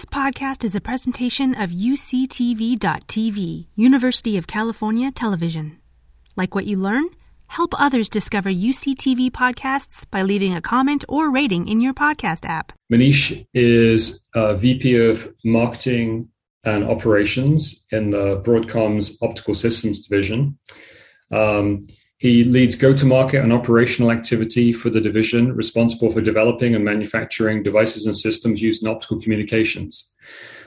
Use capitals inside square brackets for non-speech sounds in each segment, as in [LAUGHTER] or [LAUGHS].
This podcast is a presentation of UCTV.tv, University of California Television. Like what you learn? Help others discover UCTV podcasts by leaving a comment or rating in your podcast app. Manish is VP of Marketing and Operations in the Broadcom's Optical Systems Division. Um, he leads go to market and operational activity for the division responsible for developing and manufacturing devices and systems used in optical communications.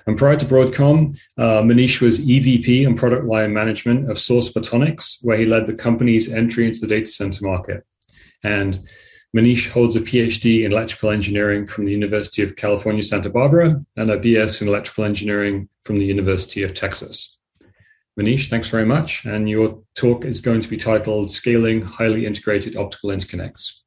And prior to Broadcom, uh, Manish was EVP and product line management of Source Photonics, where he led the company's entry into the data center market. And Manish holds a PhD in electrical engineering from the University of California, Santa Barbara, and a BS in electrical engineering from the University of Texas. Manish, thanks very much. And your talk is going to be titled Scaling Highly Integrated Optical Interconnects.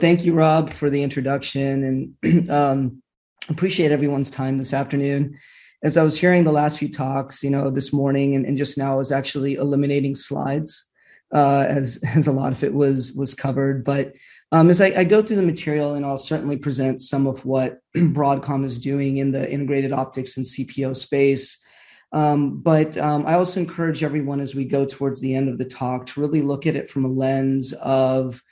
Thank you, Rob, for the introduction and [CLEARS THROAT] um, appreciate everyone's time this afternoon. As I was hearing the last few talks, you know, this morning and, and just now, I was actually eliminating slides uh, as [LAUGHS] as a lot of it was was covered. But um, as I, I, go through the material, and I'll certainly present some of what [CLEARS THROAT] Broadcom is doing in the integrated optics and CPO space, um, but um, I also encourage everyone as we go towards the end of the talk to really look at it from a lens of,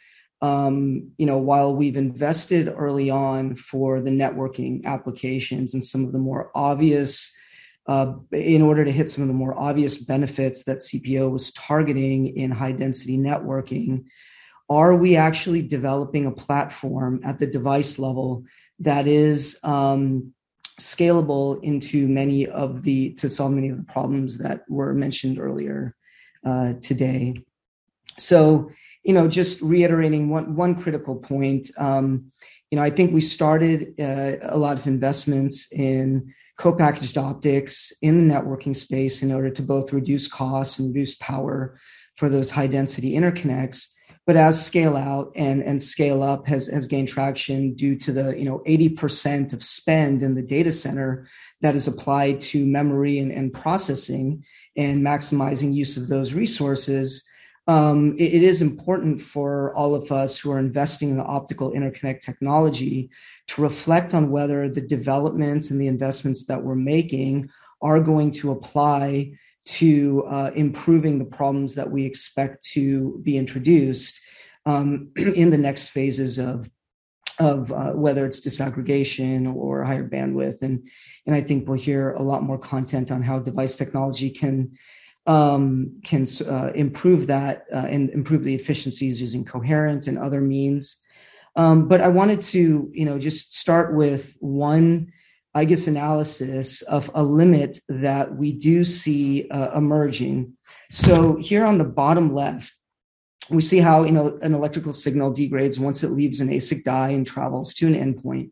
um, you know, while we've invested early on for the networking applications and some of the more obvious, uh, in order to hit some of the more obvious benefits that CPO was targeting in high density networking, are we actually developing a platform at the device level that is um, scalable into many of the to solve many of the problems that were mentioned earlier uh, today. So, you know, just reiterating one one critical point. Um, you know, I think we started uh, a lot of investments in co-packaged optics in the networking space in order to both reduce costs and reduce power for those high density interconnects but as scale out and, and scale up has, has gained traction due to the you know 80% of spend in the data center that is applied to memory and, and processing and maximizing use of those resources um, it, it is important for all of us who are investing in the optical interconnect technology to reflect on whether the developments and the investments that we're making are going to apply to uh, improving the problems that we expect to be introduced um, [CLEARS THROAT] in the next phases of of uh, whether it's disaggregation or higher bandwidth and and I think we'll hear a lot more content on how device technology can um, can uh, improve that uh, and improve the efficiencies using coherent and other means. Um, but I wanted to you know just start with one I guess, analysis of a limit that we do see uh, emerging. So here on the bottom left, we see how you know an electrical signal degrades once it leaves an ASIC die and travels to an endpoint.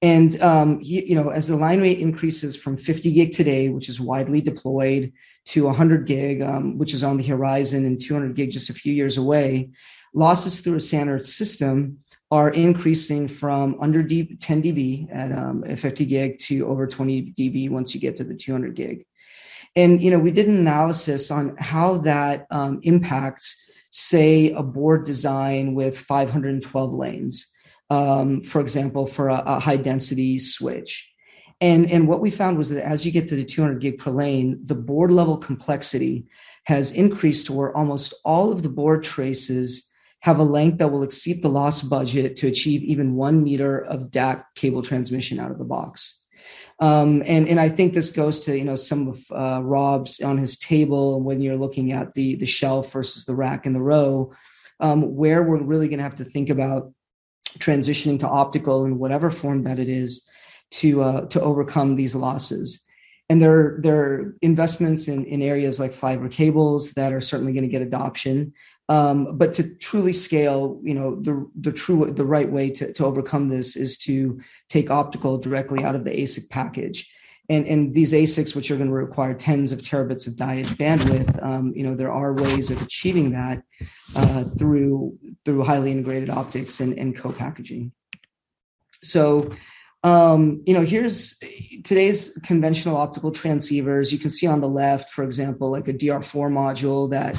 And um, you know, as the line rate increases from 50 gig today, which is widely deployed, to 100 gig, um, which is on the horizon, and 200 gig just a few years away, losses through a standard system are increasing from under D, 10 dB at um, 50 gig to over 20 dB once you get to the 200 gig. And you know, we did an analysis on how that um, impacts, say, a board design with 512 lanes, um, for example, for a, a high density switch. And, and what we found was that as you get to the 200 gig per lane, the board level complexity has increased to where almost all of the board traces have a length that will exceed the loss budget to achieve even one meter of DAC cable transmission out of the box. Um, and and I think this goes to you know some of uh, Rob's on his table when you're looking at the the shelf versus the rack and the row, um, where we're really going to have to think about transitioning to optical in whatever form that it is to uh, to overcome these losses. And there, there are investments in, in areas like fiber cables that are certainly going to get adoption. Um, but to truly scale, you know, the the true the right way to, to overcome this is to take optical directly out of the ASIC package. And, and these ASICs, which are going to require tens of terabits of die bandwidth, um, you know, there are ways of achieving that uh, through through highly integrated optics and, and co-packaging. So, um, you know, here's today's conventional optical transceivers. You can see on the left, for example, like a DR4 module that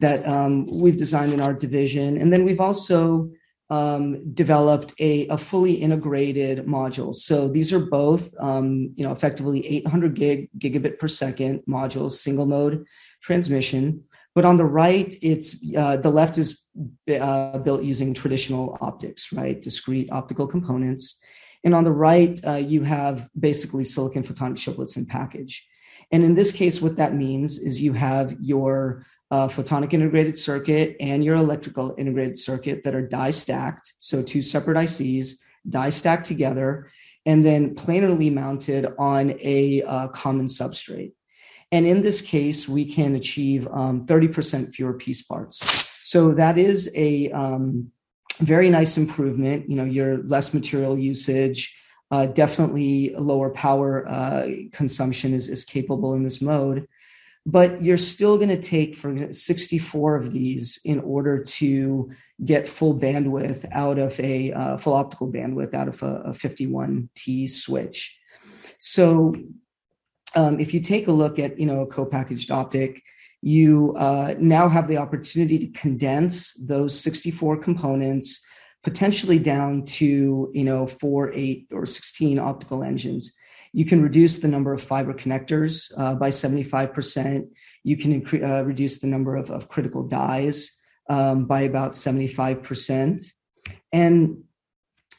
that um, we've designed in our division. And then we've also um, developed a, a, fully integrated module. So these are both, um, you know, effectively 800 gig gigabit per second modules, single mode transmission. But on the right, it's uh, the left is uh, built using traditional optics, right? Discrete optical components. And on the right, uh, you have basically silicon photonic chiplets in package. And in this case, what that means is you have your uh, photonic integrated circuit and your electrical integrated circuit that are die stacked. So two separate ICs, die stacked together, and then planarly mounted on a uh, common substrate. And in this case, we can achieve um, 30% fewer piece parts. So that is a um, very nice improvement. You know, your less material usage, uh, definitely lower power uh, consumption is, is capable in this mode but you're still going to take for 64 of these in order to get full bandwidth out of a uh, full optical bandwidth out of a, a 51t switch. So um, if you take a look at you know a co-packaged optic you uh, now have the opportunity to condense those 64 components potentially down to you know four eight or 16 optical engines you can reduce the number of fiber connectors uh, by 75%. You can incre- uh, reduce the number of, of critical dies um, by about 75%. And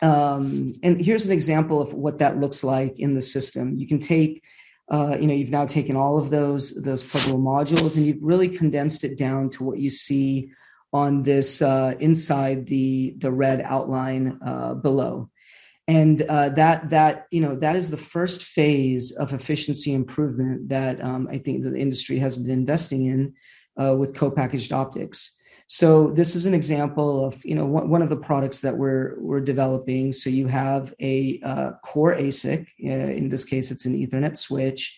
um, and here's an example of what that looks like in the system. You can take, uh, you know, you've now taken all of those those pluggable modules and you've really condensed it down to what you see on this uh, inside the the red outline uh, below and uh, that that you know that is the first phase of efficiency improvement that um, I think the industry has been investing in uh, with co-packaged optics. So this is an example of you know one, of the products that we're we're developing. So you have a uh, core ASIC. Uh, in this case, it's an Ethernet switch,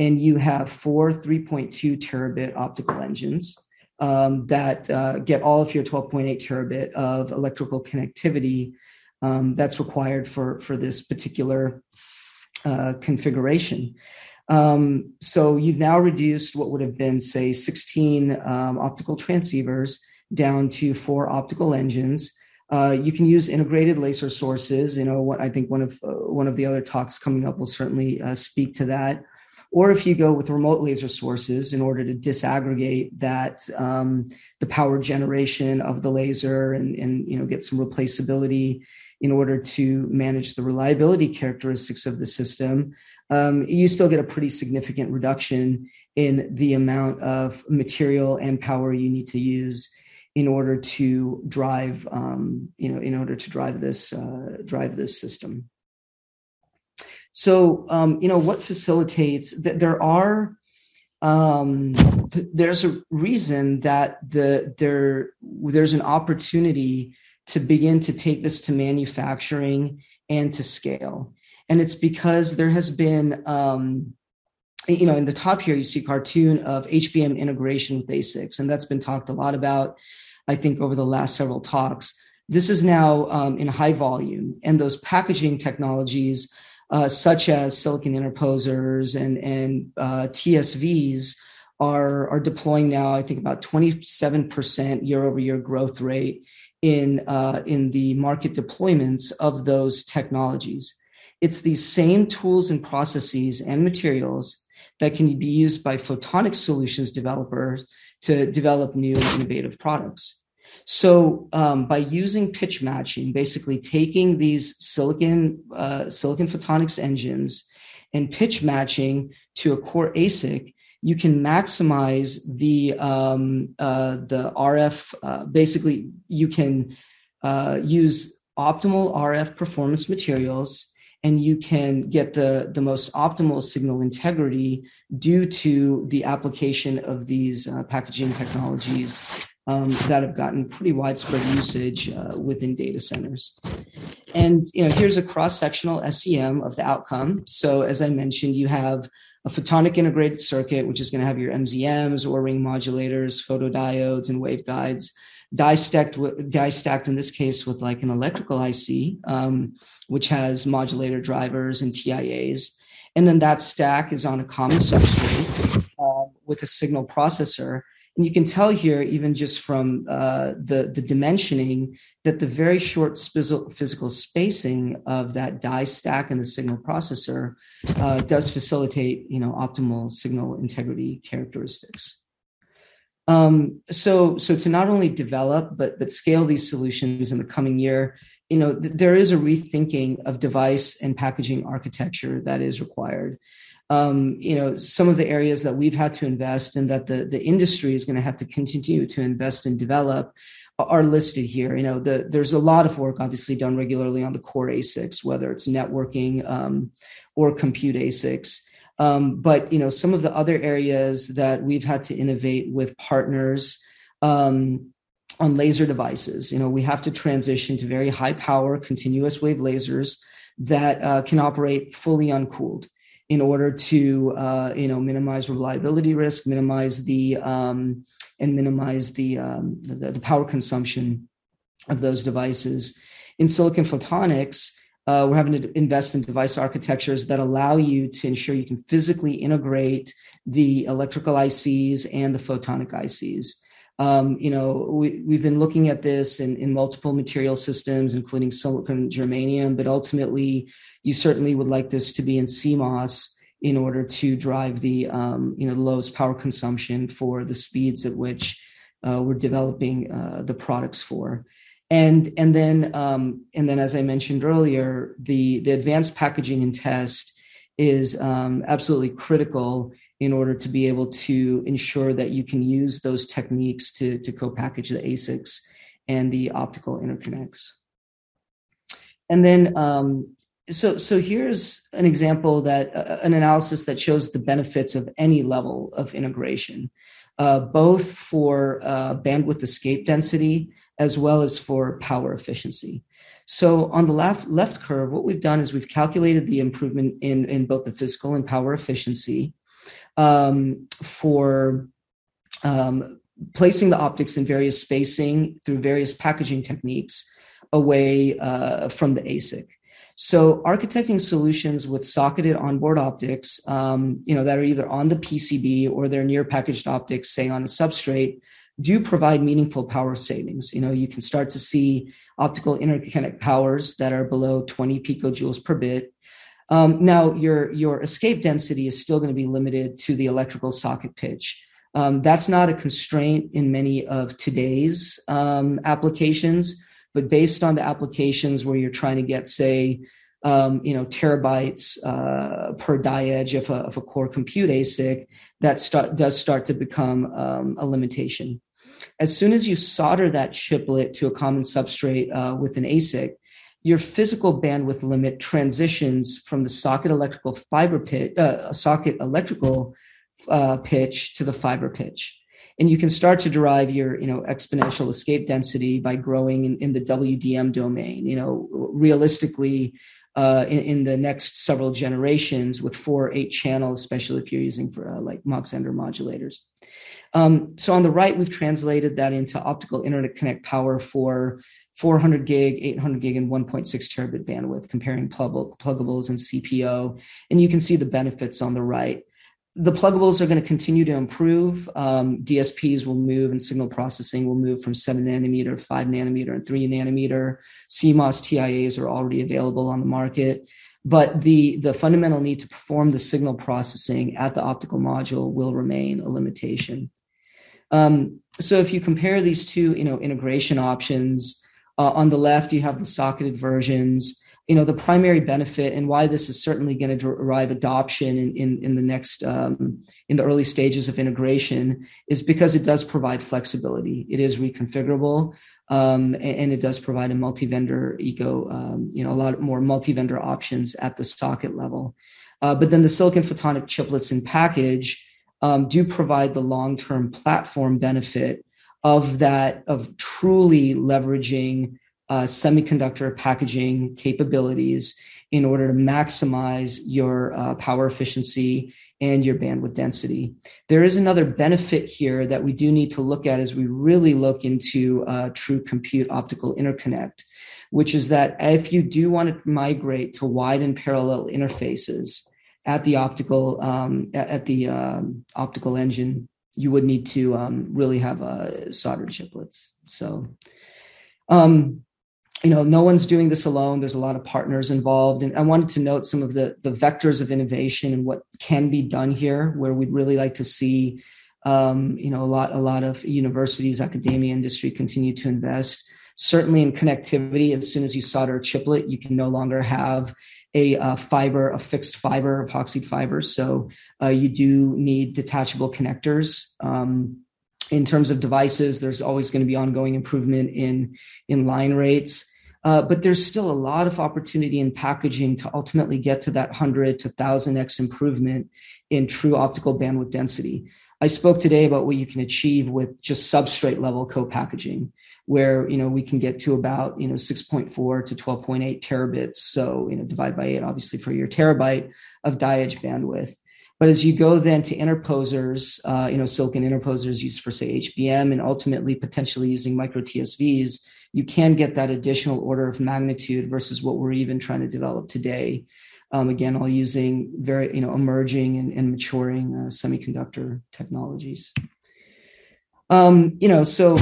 and you have four 3.2 terabit optical engines. Um, that uh, get all of your 12.8 terabit of electrical connectivity um, that's required for for this particular uh, configuration. Um, so you've now reduced what would have been, say, 16 um, optical transceivers down to four optical engines. Uh, you can use integrated laser sources. You know, what I think one of uh, one of the other talks coming up will certainly uh, speak to that. Or if you go with remote laser sources in order to disaggregate that um, the power generation of the laser and and you know get some replaceability in order to manage the reliability characteristics of the system, um, you still get a pretty significant reduction in the amount of material and power you need to use in order to drive, um, you know, in order to drive this uh, drive this system. So, um, you know, what facilitates that there are um, there's a reason that the there there's an opportunity to begin to take this to manufacturing and to scale. And it's because there has been, um, you know, in the top here, you see cartoon of HBM integration with ASICs, and that's been talked a lot about, I think, over the last several talks. This is now um, in high volume, and those packaging technologies, uh, such as silicon interposers and, and uh, TSVs, are, are deploying now, I think, about 27% year over year growth rate in uh, in the market deployments of those technologies. It's these same tools and processes and materials that can be used by photonic solutions developers to develop new innovative products. So, um, by using pitch matching, basically taking these silicon uh, silicon photonics engines and pitch matching to a core ASIC, you can maximize the um, uh, the RF. Uh, basically, you can uh, use optimal RF performance materials, and you can get the the most optimal signal integrity due to the application of these uh, packaging technologies um, that have gotten pretty widespread usage uh, within data centers. And you know, here's a cross sectional SEM of the outcome. So, as I mentioned, you have a photonic integrated circuit, which is going to have your MZMs, or ring modulators, photodiodes, and waveguides, die stacked, die stacked in this case with like an electrical IC, um, which has modulator drivers and TIAs. And then that stack is on a common substrate uh, with a signal processor. And you can tell here, even just from uh, the, the dimensioning, that the very short physical spacing of that die stack and the signal processor uh, does facilitate, you know, optimal signal integrity characteristics. Um, so, so to not only develop but but scale these solutions in the coming year, you know, th- there is a rethinking of device and packaging architecture that is required um, you know some of the areas that we've had to invest and that the the industry is going to have to continue to invest and develop are listed here. You know, the, there's a lot of work obviously done regularly on the core ASICs, whether it's networking um, or compute ASICs. Um, but you know, some of the other areas that we've had to innovate with partners um, on laser devices. You know, we have to transition to very high power continuous wave lasers that uh, can operate fully uncooled in order to uh, you know minimize reliability risk, minimize the um, and minimize the, um, the, the power consumption of those devices. In silicon photonics, uh, we're having to invest in device architectures that allow you to ensure you can physically integrate the electrical ICs and the photonic ICs. Um, you know, we, we've been looking at this in, in multiple material systems, including silicon germanium, but ultimately, you certainly would like this to be in CMOS in order to drive the um, you know lowest power consumption for the speeds at which uh, we're developing uh, the products for. And and then um, and then as I mentioned earlier, the the advanced packaging and test is um, absolutely critical in order to be able to ensure that you can use those techniques to, to co-package the ASICs and the optical interconnects. And then, um, so so here's an example that uh, an analysis that shows the benefits of any level of integration, uh, both for uh, bandwidth escape density as well as for power efficiency. So on the left left curve, what we've done is we've calculated the improvement in in both the physical and power efficiency um, for um, placing the optics in various spacing through various packaging techniques away uh, from the ASIC. So architecting solutions with socketed onboard optics, um, you know, that are either on the PCB or they're near packaged optics, say on a substrate, do provide meaningful power savings. You know, you can start to see optical interconnect powers that are below 20 picojoules per bit. Um, now, your, your escape density is still going to be limited to the electrical socket pitch. Um, that's not a constraint in many of today's um, applications, but based on the applications where you're trying to get, say, um, you know, terabytes uh, per die edge of a, of a core compute ASIC, that start, does start to become um, a limitation. As soon as you solder that chiplet to a common substrate uh, with an ASIC, your physical bandwidth limit transitions from the socket electrical fiber pitch, uh, socket electrical uh, pitch to the fiber pitch. And you can start to derive your, you know, exponential escape density by growing in, in the WDM domain. You know, realistically, uh, in, in, the next several generations with four or eight channels, especially if you're using for uh, like Mach-Zehnder modulators. Um, so on the right, we've translated that into optical internet connect power for 400 gig, 800 gig, and 1.6 terabit bandwidth, comparing pluggables and CPO. And you can see the benefits on the right. The pluggables are going to continue to improve. Um, DSPs will move and signal processing will move from 7 nanometer, 5 nanometer, and 3 nanometer. CMOS TIAs are already available on the market. But the, the fundamental need to perform the signal processing at the optical module will remain a limitation. Um, so if you compare these two you know, integration options, uh, on the left, you have the socketed versions. You know, the primary benefit and why this is certainly going to drive adoption in, in, in the next, um, in the early stages of integration is because it does provide flexibility. It is reconfigurable. Um, and, and, it does provide a multi-vendor eco, um, you know, a lot more multi-vendor options at the socket level. Uh, but then the silicon photonic chiplets in package um, do provide the long-term platform benefit of that of truly leveraging uh, semiconductor packaging capabilities in order to maximize your uh, power efficiency and your bandwidth density. There is another benefit here that we do need to look at as we really look into uh, true compute optical interconnect, which is that if you do want to migrate to wide and parallel interfaces at the optical um, at the um, optical engine you would need to um, really have uh, soldered chiplets. So, um, you know, no one's doing this alone. There's a lot of partners involved, and I wanted to note some of the the vectors of innovation and what can be done here, where we'd really like to see, um, you know, a lot a lot of universities, academia, industry continue to invest. Certainly in connectivity, as soon as you solder a chiplet, you can no longer have a uh, fiber, a fixed fiber, epoxy fiber. So uh, you do need detachable connectors. Um, in terms of devices, there's always going to be ongoing improvement in in line rates. Uh, but there's still a lot of opportunity in packaging to ultimately get to that 100 to 1000x improvement in true optical bandwidth density. I spoke today about what you can achieve with just substrate level co-packaging where you know we can get to about you know 6.4 to 12.8 terabits so you know divide by 8 obviously for your terabyte of die edge bandwidth but as you go then to interposers uh, you know silicon interposers used for say hbm and ultimately potentially using micro tsvs you can get that additional order of magnitude versus what we're even trying to develop today. Um, again all using very you know emerging and, and maturing uh, semiconductor technologies. Um, you know so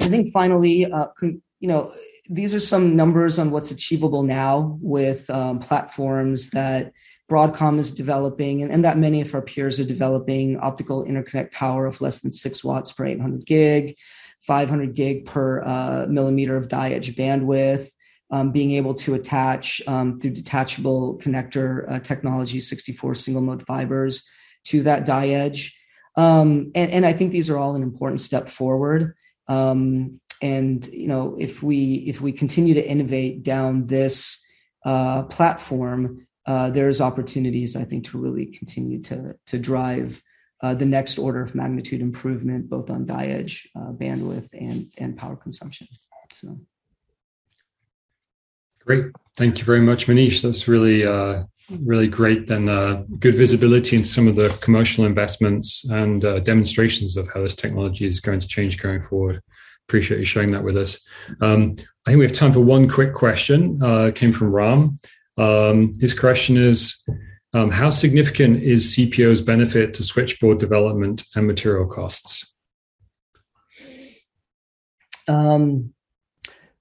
I think finally, uh, you know, these are some numbers on what's achievable now with um, platforms that Broadcom is developing, and, and, that many of our peers are developing optical interconnect power of less than six watts per 800 gig, 500 gig per uh, millimeter of die edge bandwidth. Um, being able to attach um, through detachable connector uh, technology, 64 single mode fibers to that die edge. Um, and, and I think these are all an important step forward. Um, and you know, if we if we continue to innovate down this uh, platform, uh, there's opportunities I think to really continue to to drive uh, the next order of magnitude improvement, both on die edge uh, bandwidth and and power consumption. So. Great. Thank you very much, Manish. That's really, uh, really great and uh, good visibility into some of the commercial investments and uh, demonstrations of how this technology is going to change going forward. Appreciate you sharing that with us. Um, I think we have time for one quick question. Uh, came from Ram. Um, his question is, um, how significant is CPO's benefit to switchboard development and material costs? Um,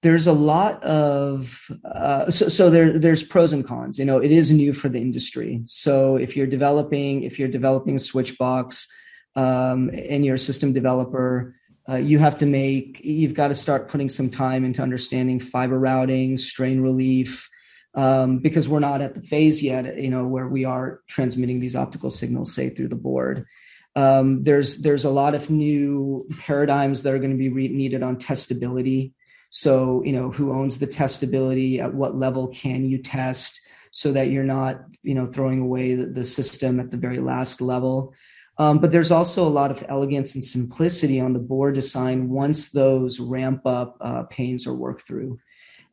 there's a lot of uh, so, so there there's pros and cons you know it is new for the industry so if you're developing if you're developing a switch box um, and you're a system developer uh, you have to make you've got to start putting some time into understanding fiber routing strain relief um, because we're not at the phase yet you know where we are transmitting these optical signals say through the board um, there's there's a lot of new paradigms that are going to be re- needed on testability so, you know, who owns the testability? At what level can you test so that you're not, you know, throwing away the, the system at the very last level? Um, but there's also a lot of elegance and simplicity on the board design once those ramp up uh, pains are worked through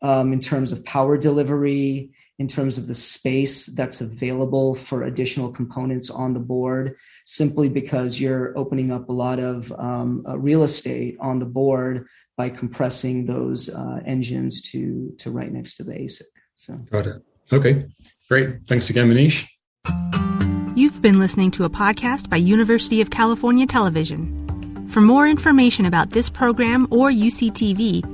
um, in terms of power delivery, in terms of the space that's available for additional components on the board, simply because you're opening up a lot of um, uh, real estate on the board by compressing those uh, engines to to right next to the ASIC. So got it. Okay, great. Thanks again, Manish. You've been listening to a podcast by University of California Television. For more information about this program or UCTV,